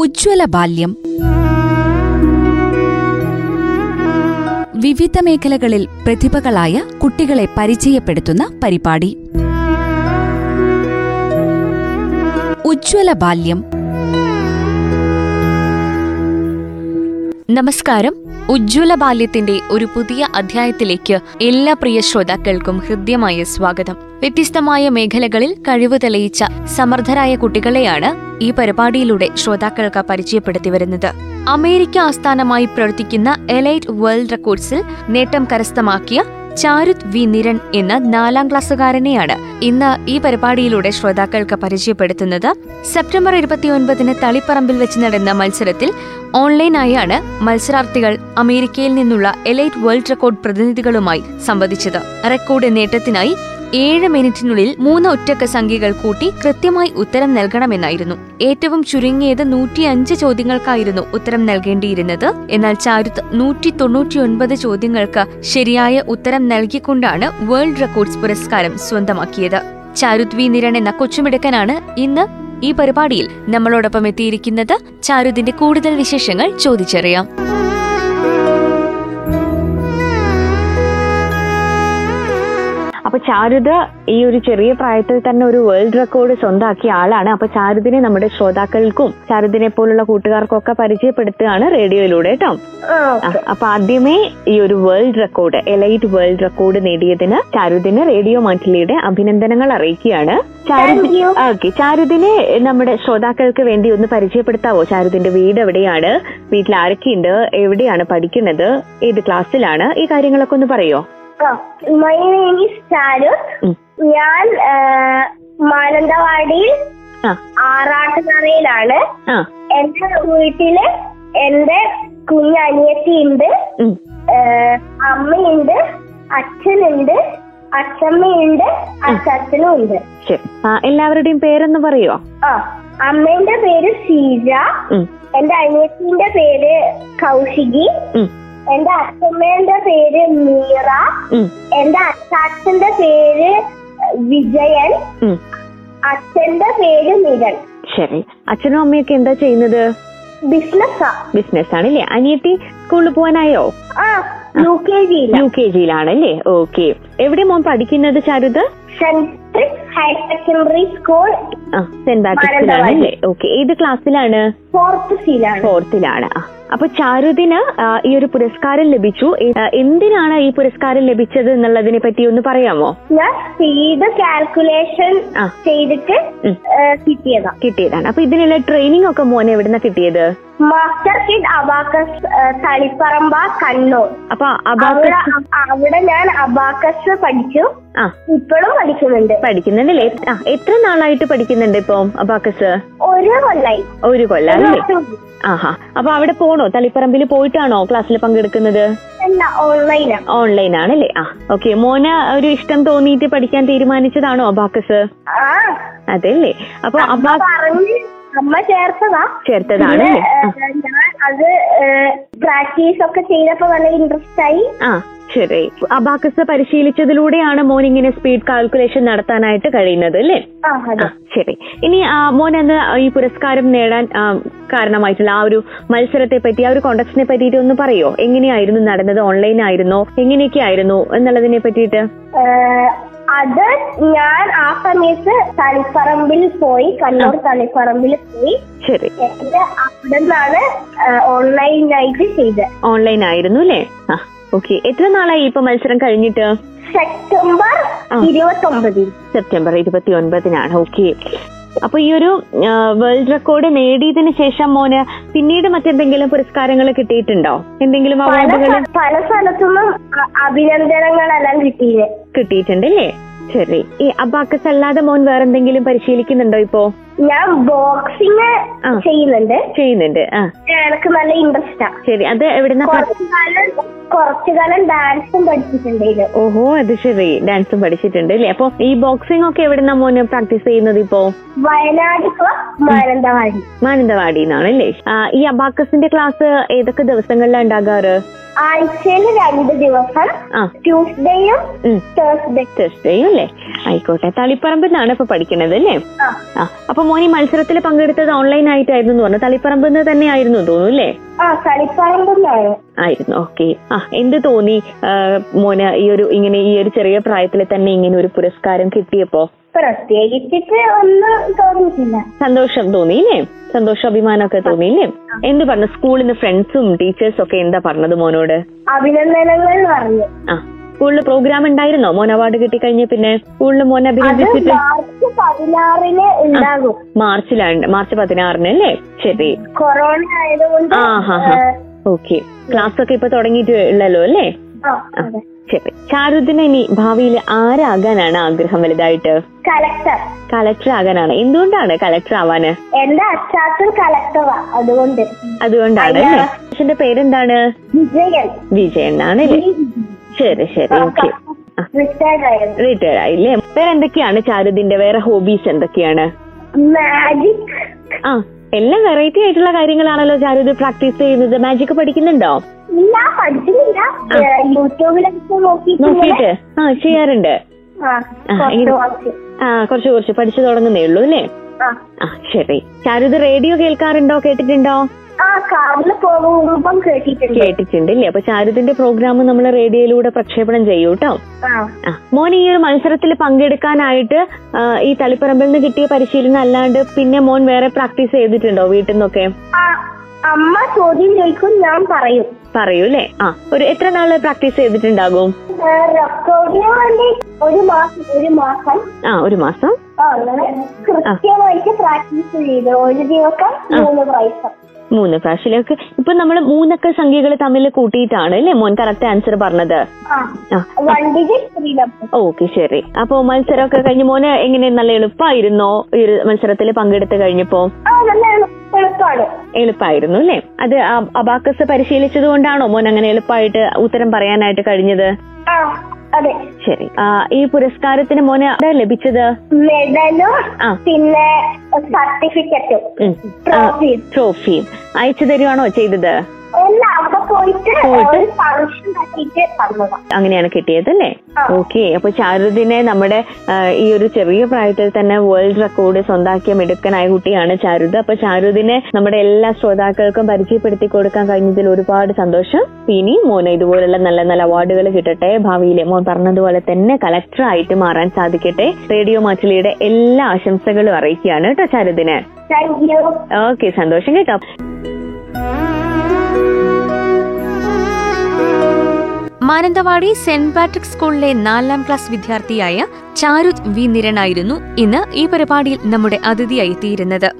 ഉജ്ജ്വല ബാല്യം. വിവിധ മേഖലകളിൽ പ്രതിഭകളായ കുട്ടികളെ പരിചയപ്പെടുത്തുന്ന പരിപാടി. ഉജ്ജ്വല ബാല്യം. നമസ്കാരം. ഉജ്ജ്വല ബാല്യത്തിന്റെ ഒരു പുതിയ അധ്യായത്തിലേക്ക് എല്ലാ പ്രിയ ശ്രോതാക്കൾക്കും ഹൃദ്യമായ സ്വാഗതം. വ്യത്യസ്തമായ മേഖലകളിൽ കഴിവ് തെളിയിച്ച സമർത്ഥരായ കുട്ടികളെയാണ് ഈ പരിപാടിയിലൂടെ ശ്രോതാക്കൾക്ക് പരിചയപ്പെടുത്തി വരുന്നത്. അമേരിക്ക ആസ്ഥാനമായി പ്രവർത്തിക്കുന്ന എലൈറ്റ് വേൾഡ് റെക്കോർഡ്സിൽ നേട്ടം കരസ്ഥമാക്കിയ ചാരുത് വി. നിരൺ എന്ന നാലാം ക്ലാസ്സുകാരനെയാണ് ഇന്ന് ഈ പരിപാടിയിലൂടെ ശ്രോതാക്കൾക്ക് പരിചയപ്പെടുത്തുന്നത്. സെപ്റ്റംബർ ഇരുപത്തിയൊൻപതിന് തളിപ്പറമ്പിൽ വെച്ച് നടന്ന മത്സരത്തിൽ ഓൺലൈനായാണ് മത്സരാർത്ഥികൾ അമേരിക്കയിൽ നിന്നുള്ള എലൈറ്റ് വേൾഡ് റെക്കോർഡ് പ്രതിനിധികളുമായി സംവദിച്ചത്. റെക്കോർഡ് നേട്ടത്തിനായി ഏഴ് മിനിറ്റിനുള്ളിൽ മൂന്ന് ഒറ്റക്ക സംഖ്യകൾ കൂട്ടി കൃത്യമായി ഉത്തരം നൽകണമെന്നായിരുന്നു. ഏറ്റവും ചുരുങ്ങിയത് നൂറ്റിയഞ്ച് ചോദ്യങ്ങൾക്കായിരുന്നു ഉത്തരം നൽകേണ്ടിയിരുന്നത്. എന്നാൽ ചാരുത്ത് നൂറ്റി തൊണ്ണൂറ്റിയൊൻപത് ചോദ്യങ്ങൾക്ക് ശരിയായ ഉത്തരം നൽകിക്കൊണ്ടാണ് വേൾഡ് റെക്കോർഡ്സ് പുരസ്കാരം സ്വന്തമാക്കിയത്. ചാരുത് വി. നിരൺ എന്ന കൊച്ചുമിടുക്കനാണ് ഇന്ന് ഈ പരിപാടിയിൽ നമ്മളോടൊപ്പം എത്തിയിരിക്കുന്നത്. ചാരുതിന്റെ കൂടുതൽ വിശേഷങ്ങൾ ചോദിച്ചറിയാം. ചാരുത് ഈ ഒരു ചെറിയ പ്രായത്തിൽ തന്നെ ഒരു വേൾഡ് റെക്കോർഡ് സ്വന്താക്കിയ ആളാണ്. അപ്പൊ ചാരുദിനെ നമ്മുടെ ശ്രോതാക്കൾക്കും ചാരുദിനെ പോലുള്ള കൂട്ടുകാർക്കും ഒക്കെ പരിചയപ്പെടുത്തുകയാണ് റേഡിയോയിലൂടെ കേട്ടോ. അപ്പൊ ആദ്യമേ ഈ ഒരു world record elite world record നേടിയതിന് ചാരുദിന് റേഡിയോ മാറ്റിലിയുടെ അഭിനന്ദനങ്ങൾ അറിയിക്കുകയാണ്. ഓക്കെ ചാരുദിനെ നമ്മുടെ ശ്രോതാക്കൾക്ക് വേണ്ടി ഒന്ന് പരിചയപ്പെടുത്താവോ? ചാരുദിന്റെ വീട് എവിടെയാണ്? വീട്ടിൽ ആരൊക്കെ ഉണ്ട് എവിടെയാണ് പഠിക്കുന്നത്? ഏത് ക്ലാസ്സിലാണ് ഈ കാര്യങ്ങളൊക്കെ ഒന്ന് പറയോ? My name is Charu. ഞാൻ മാനന്തവാടിയിൽ ആ. ആറാട്ടുതറയിലാണ് ആ. എന്റെ വീട്ടിൽ എന്റെ കുഞ്ഞനിയത്തിയുണ്ട്. ഉണ്ട് അമ്മയുണ്ട് അച്ഛനുണ്ട് അച്ഛമ്മയുണ്ട് അച്ഛനും ഉണ്ട് എല്ലാവരുടെയും പേരൊന്ന് പറയോ ആ അമ്മേന്റെ പേര് ഷീജ. ഉം, എന്റെ അനിയത്തിന്റെ പേര് കൗശികി. എന്റെ അച്ഛമ്മേന്റെ പേര് മീറ. എന്റെ അച്ഛന്റെ പേര് വിജയൻ. അച്ഛന്റെ പേര് മീരൻ. ശരി. അച്ഛനും അമ്മയൊക്കെ എന്താ ചെയ്യുന്നത്? ബിസിനസ്സാ. ബിസിനസ് ആണല്ലേ അനിയത്തി സ്കൂളിൽ പോകാനായോ ആ U K G U K ജിയിലാണല്ലേ? Okay. എവിടെ മോൻ പഠിക്കുന്നത് Charuth saint higher secondary school. Saint ബാറ്റിസ്റ്റിലാണല്ലേ okay. ഏത് ക്ലാസ്സിലാണ്? ഫോർത്ത് സിയിലാണ്. ഫോർത്തിലാണ്. ആ. അപ്പൊ ചാരുദിന് ഈ ഒരു പുരസ്കാരം ലഭിച്ചു. എന്തിനാണ് ഈ പുരസ്കാരം ലഭിച്ചത് എന്നുള്ളതിനെ പറ്റി ഒന്ന് പറയാമോ? ഞാൻ സ്പീഡ് കാൽക്കുലേഷൻ. ചെയ്തിട്ട് കിട്ടിയതാണ് കിട്ടിയതാണ്. അപ്പൊ ഇതിനുള്ള ട്രെയിനിങ് ഒക്കെ മോനെ എവിടുന്ന കിട്ടിയത്? Master Kid abacus Taliparamba Kannur അപ്പൊ അവിടെ അബാക്കസ് അവിടെ ഞാൻ അബാക്കസ് പഠിച്ചു. ഇപ്പോഴും പഠിക്കുന്നുണ്ട്. പഠിക്കുന്നുണ്ടല്ലേ? എത്ര നാളായിട്ട് പഠിക്കുന്നുണ്ട് ഇപ്പൊ അബാക്കസ് ഒരു കൊല്ലായി. ഒരു കൊല്ലം അല്ലേ? ആഹാ. അപ്പൊ അവിടെ പോണോ? തളിപ്പറമ്പിൽ പോയിട്ടാണോ ക്ലാസ്സിൽ പങ്കെടുക്കുന്നത്? ഓൺലൈൻ ആണല്ലേ? ആ ഓക്കെ മോന് ഒരു ഇഷ്ടം തോന്നിയിട്ട് പഠിക്കാൻ തീരുമാനിച്ചതാണോ അബാക്കസ് അതെല്ലേ. അപ്പൊ അബാക്കസ് അബാ അമ്മ ചേർത്തതാ. ചേർത്തതാണ് അത് പ്രാക്ടീസ് ഒക്കെ ചെയ്തപ്പോ നല്ല ഇൻട്രസ്റ്റ് ആയി. ആ. ശരി. അബാക്കസ് പരിശീലിച്ചതിലൂടെയാണ് മോൻ ഇങ്ങനെ സ്പീഡ് കാൽക്കുലേഷൻ നടത്താനായിട്ട് കഴിയുന്നത് അല്ലേ? ശരി. ഇനി മോൻ അന്ന് ഈ പുരസ്കാരം നേടാൻ കാരണമായിട്ടുള്ള ആ ഒരു മത്സരത്തെ പറ്റി ആ ഒരു കോണ്ടസ്റ്റിനെ പറ്റിയിട്ട് ഒന്ന് പറയോ? എങ്ങനെയായിരുന്നു നടന്നത്? ഓൺലൈൻ ആയിരുന്നോ? എങ്ങനെയൊക്കെ ആയിരുന്നു എന്നുള്ളതിനെ പറ്റിയിട്ട്? അത് ഞാൻ ആ സമയത്ത് തളിപ്പറമ്പിൽ പോയി കണ്ണൂർ തളിപ്പറമ്പിൽ പോയി. ശരി. അവിടെ നിന്നാണ് ഓൺലൈനായിട്ട് ചെയ്തത്. ഓൺലൈൻ ആയിരുന്നു അല്ലേ? ഓക്കെ എത്ര നാളായി ഇപ്പൊ മത്സരം കഴിഞ്ഞിട്ട്? സെപ്റ്റംബർ. ഇരുപത്തി സെപ്റ്റംബർ ഇരുപത്തി ഒൻപതിനാണ് ഓക്കെ അപ്പൊ ഈ ഒരു വേൾഡ് റെക്കോർഡ് നേടിയതിന് ശേഷം മോന് പിന്നീട് മറ്റെന്തെങ്കിലും പുരസ്കാരങ്ങൾ കിട്ടിയിട്ടുണ്ടോ? എന്തെങ്കിലും പല അവാർഡുകൾ? സ്ഥ- പല സ്ഥലത്തുനിന്നും അഭിനന്ദനങ്ങളെല്ലാം കിട്ടിയില്ലേ? കിട്ടിയിട്ടുണ്ട് അല്ലേ ശരി. ഈ അബാക്കസ് അല്ലാതെ മോൻ വേറെന്തെങ്കിലും പരിശീലിക്കുന്നുണ്ടോ ഇപ്പോ? ഞാൻ ബോക്സിങ് ചെയ്യുന്നുണ്ട്. ചെയ്യുന്നുണ്ട്. ആ. എനിക്ക് നല്ല ഇൻട്രസ്റ്റാ ശരി. അത് എവിടുന്ന കുറച്ചു കാലം ഡാൻസും പഠിച്ചിട്ടുണ്ട് ഓഹോ അത് ശരി. ഡാൻസും പഠിച്ചിട്ടുണ്ട് അല്ലേ? അപ്പൊ ഈ ബോക്സിംഗ് ഒക്കെ എവിടുന്ന മോന് പ്രാക്ടീസ് ചെയ്യുന്നത് ഇപ്പോ? വയനാട് മാനന്തവാടി. മാനന്തവാടി നിന്നാണ് അല്ലേ? ഈ അബാക്കസിന്റെ ക്ലാസ് ഏതൊക്കെ ദിവസങ്ങളിലാണ് ഉണ്ടാകാറ്? ആഴ്ചയിൽ രണ്ട് ദിവസം ട്യൂസ്ഡേയും തേഴ്സ്ഡേയും അല്ലേ? ആയിക്കോട്ടെ. തളിപ്പറമ്പിൽ നിന്നാണ് ഇപ്പൊ പഠിക്കണത് അല്ലേ? ആ. അപ്പൊ മോനി മത്സരത്തിൽ പങ്കെടുത്തത് ഓൺലൈൻ ആയിട്ടായിരുന്നു എന്ന് പറഞ്ഞു. തളിപ്പറമ്പിൽ നിന്ന് തന്നെ ആയിരുന്നു തോന്നുന്നു അല്ലേ ആയിരുന്നു. ഓക്കെ. ആ എന്ത് തോന്നി? മോന് ഈ ഒരു ഇങ്ങനെ ഈ ഒരു ചെറിയ പ്രായത്തിൽ തന്നെ ഇങ്ങനെ ഒരു പുരസ്കാരം കിട്ടിയപ്പോ? പ്രത്യേകിച്ചിട്ട് ഒന്നും തോന്നിയിട്ടില്ല. സന്തോഷം തോന്നിയില്ലേ? സന്തോഷം അഭിമാനമൊക്കെ തോന്നിയില്ലേ? എന്ത് പറഞ്ഞു? സ്കൂളിൽ നിന്ന് ഫ്രണ്ട്സും ടീച്ചേഴ്സും ഒക്കെ എന്താ പറഞ്ഞത് മോനോട്? അഭിനന്ദനങ്ങൾ പറഞ്ഞു. ആ. സ്കൂളിൽ പ്രോഗ്രാം ഉണ്ടായിരുന്നോ? മോൻ അവാർഡ് കിട്ടി കഴിഞ്ഞ പിന്നെ സ്കൂളിൽ മോനെ അത് അഭിനന്ദിച്ചിട്ട്? മാർച്ച് പതിനാറിന് ഉണ്ടാകും. മാർച്ചിലാണ്. മാർച്ച് പതിനാറിന് അല്ലേ? ശരി. കൊറോണ ആയതുകൊണ്ട് ആ ഹാ ഹാ ഓക്കെ. ക്ലാസ് ഒക്കെ ഇപ്പൊ തുടങ്ങിയിട്ട് ഉള്ളല്ലോ അല്ലേ ആ, ചാരുദിന് ഇനി ഭാവിയിൽ ആരാകാനാണ് ആഗ്രഹം വലുതായിട്ട്? കലക്ടർ കളക്ടർ ആകാനാണ്. എന്തുകൊണ്ടാണ് കളക്ടർ ആവാന്? എന്റെ അച്ചാച്ചൻ കലക്ടറാ അതുകൊണ്ട്. അതുകൊണ്ടാണ് അച്ഛന്റെ പേരെന്താണ്? വിജയൻ. വിജയൻ ആണ് ശരി ശരി. ഓക്കെ റിട്ടയർഡ് ആയില്ലേ? വേറെ എന്തൊക്കെയാണ് ചാരുദിന്റെ വേറെ ഹോബീസ് എന്തൊക്കെയാണ്? മാജിക് ആ എല്ലാം വെറൈറ്റി ആയിട്ടുള്ള കാര്യങ്ങളാണല്ലോ ചാരു പ്രാക്ടീസ് ചെയ്യുന്നത്. മാജിക് പഠിക്കുന്നുണ്ടോ? നോക്കിയിട്ട് ആ ചെയ്യാറുണ്ട്. ആ കുറച്ച് കുറച്ച്. പഠിച്ചു തുടങ്ങുന്നേ ഉള്ളൂ അല്ലേ? ആ. ശരി. ചാരുദ് റേഡിയോ കേൾക്കാറുണ്ടോ? കേട്ടിട്ടുണ്ടോ? കേട്ടിട്ടുണ്ട് കേട്ടിട്ടുണ്ട്. അല്ലേ അപ്പൊ ചാരുതിന്റെ പ്രോഗ്രാം നമ്മൾ റേഡിയോയിലൂടെ പ്രക്ഷേപണം ചെയ്യൂ കേട്ടോ മോൻ ഈ ഒരു മത്സരത്തിൽ പങ്കെടുക്കാനായിട്ട് ഈ തളിപ്പറമ്പിൽ നിന്ന് കിട്ടിയ പരിശീലനം അല്ലാണ്ട് പിന്നെ മോൻ വേറെ പ്രാക്ടീസ് ചെയ്തിട്ടുണ്ടോ വീട്ടിൽ നിന്നൊക്കെ? അമ്മ ചോദ്യം ചോദിക്കും ഞാൻ പറയും. പറയൂ അല്ലേ ആ ഒരു എത്ര നാൾ പ്രാക്ടീസ് ചെയ്തിട്ടുണ്ടാകും? ഒരു മാസം ഒരു മാസം. ആ ഒരു മാസം? കൃത്യമായിട്ട് പ്രാക്ടീസ് ചെയ്തു. ഒരു ദിവസം മൂന്ന് പ്രാവശ്യം. മൂന്ന് പ്രാവശ്യമൊക്കെ ഇപ്പൊ നമ്മൾ മൂന്നൊക്കെ സംഖ്യകൾ തമ്മിൽ കൂട്ടിയിട്ടാണ് അല്ലെ? മോൻ കറക്റ്റ് ആൻസർ പറഞ്ഞത്. ഓക്കെ ശരി. അപ്പൊ മത്സരമൊക്കെ കഴിഞ്ഞ് മോന് എങ്ങനെ നല്ല എളുപ്പമായിരുന്നോ ഈ ഒരു മത്സരത്തിൽ പങ്കെടുത്ത് കഴിഞ്ഞപ്പോ? എളുപ്പായിരുന്നു എളുപ്പമായിരുന്നു അല്ലേ? അത് അബാക്കസ് പരിശീലിച്ചത് കൊണ്ടാണോ മോൻ അങ്ങനെ എളുപ്പമായിട്ട് ഉത്തരം പറയാനായിട്ട് കഴിഞ്ഞത്? അതെ. ശരി. ആ, ഈ പുരസ്കാരത്തിന് മോന് എന്താ ലഭിച്ചത്? മെഡലും ആ. പിന്നെ സർട്ടിഫിക്കറ്റും ഉം. ആ, ട്രോഫിയും ട്രോഫിയും അയച്ചു തരുവാണോ ചെയ്തത്? അങ്ങനെയാണ് കിട്ടിയത് അല്ലേ. ഓക്കെ അപ്പൊ ചാരുദിനെ നമ്മുടെ ഈ ഒരു ചെറിയ പ്രായത്തിൽ തന്നെ വേൾഡ് റെക്കോർഡ് സ്വന്താക്കിയ മിടുക്കനായ കുട്ടിയാണ് ചാരുദ് അപ്പൊ ചാരുദിനെ നമ്മുടെ എല്ലാ ശ്രോതാക്കൾക്കും പരിചയപ്പെടുത്തി കൊടുക്കാൻ കഴിഞ്ഞതിൽ ഒരുപാട് സന്തോഷം. ഇനി മോന് ഇതുപോലുള്ള നല്ല നല്ല അവാർഡുകൾ കിട്ടട്ടെ. ഭാവിയിലെ മോൻ പറഞ്ഞതുപോലെ തന്നെ കളക്ടർ ആയിട്ട് മാറാൻ സാധിക്കട്ടെ. റേഡിയോ മാറ്റിലിയുടെ എല്ലാ ആശംസകളും അറിയിക്കുകയാണ് കേട്ടോ ചാരുദിന് ഓക്കെ സന്തോഷം കേട്ടോ. മാനന്തവാടി സെന്റ് പാട്രിക് സ്കൂളിലെ നാലാം ക്ലാസ് വിദ്യാർത്ഥിയായ ചാരുത് വി നിരനായിരുന്നു ഇന്ന് ഈ പരിപാടിയിൽ നമ്മുടെ അതിഥിയായി തീരുന്നത്.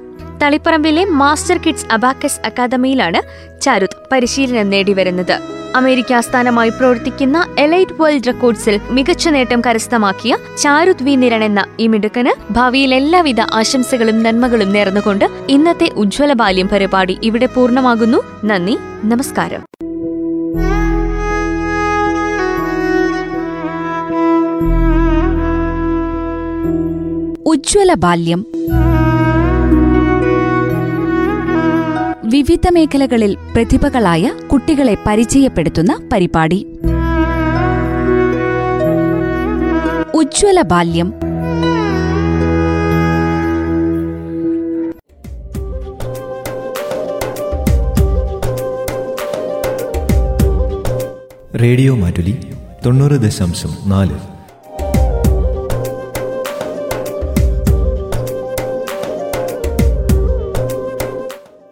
തളിപ്പറമ്പിലെ മാസ്റ്റർ കിഡ്സ് അബാക്കസ് അക്കാദമിയിലാണ് ചാരുത് പരിശീലനം നേടിവരുന്നത്. അമേരിക്ക ആസ്ഥാനമായി പ്രവർത്തിക്കുന്ന എലൈറ്റ് വേൾഡ് റെക്കോർഡ്സിൽ മികച്ച നേട്ടം കരസ്ഥമാക്കിയ ചാരുത് വി നിരൺ എന്ന ഈ മിടുക്കന് ഭാവിയിൽ എല്ലാവിധ ആശംസകളും നന്മകളും നേർന്നുകൊണ്ട് ഇന്നത്തെ ഉജ്ജ്വല ബാല്യം പരിപാടി ഇവിടെ പൂർണമാകുന്നു. നന്ദി നമസ്കാരം. ഉജ്ജ്വല ബാല്യം. വിവിധ മേഖലകളിൽ പ്രതിഭകളായ കുട്ടികളെ പരിചയപ്പെടുത്തുന്ന പരിപാടി. ഉജ്ജ്വല ബാല്യം. റേഡിയോ മാറ്റുലി തൊണ്ണൂറ് ദശാംശം നാല്.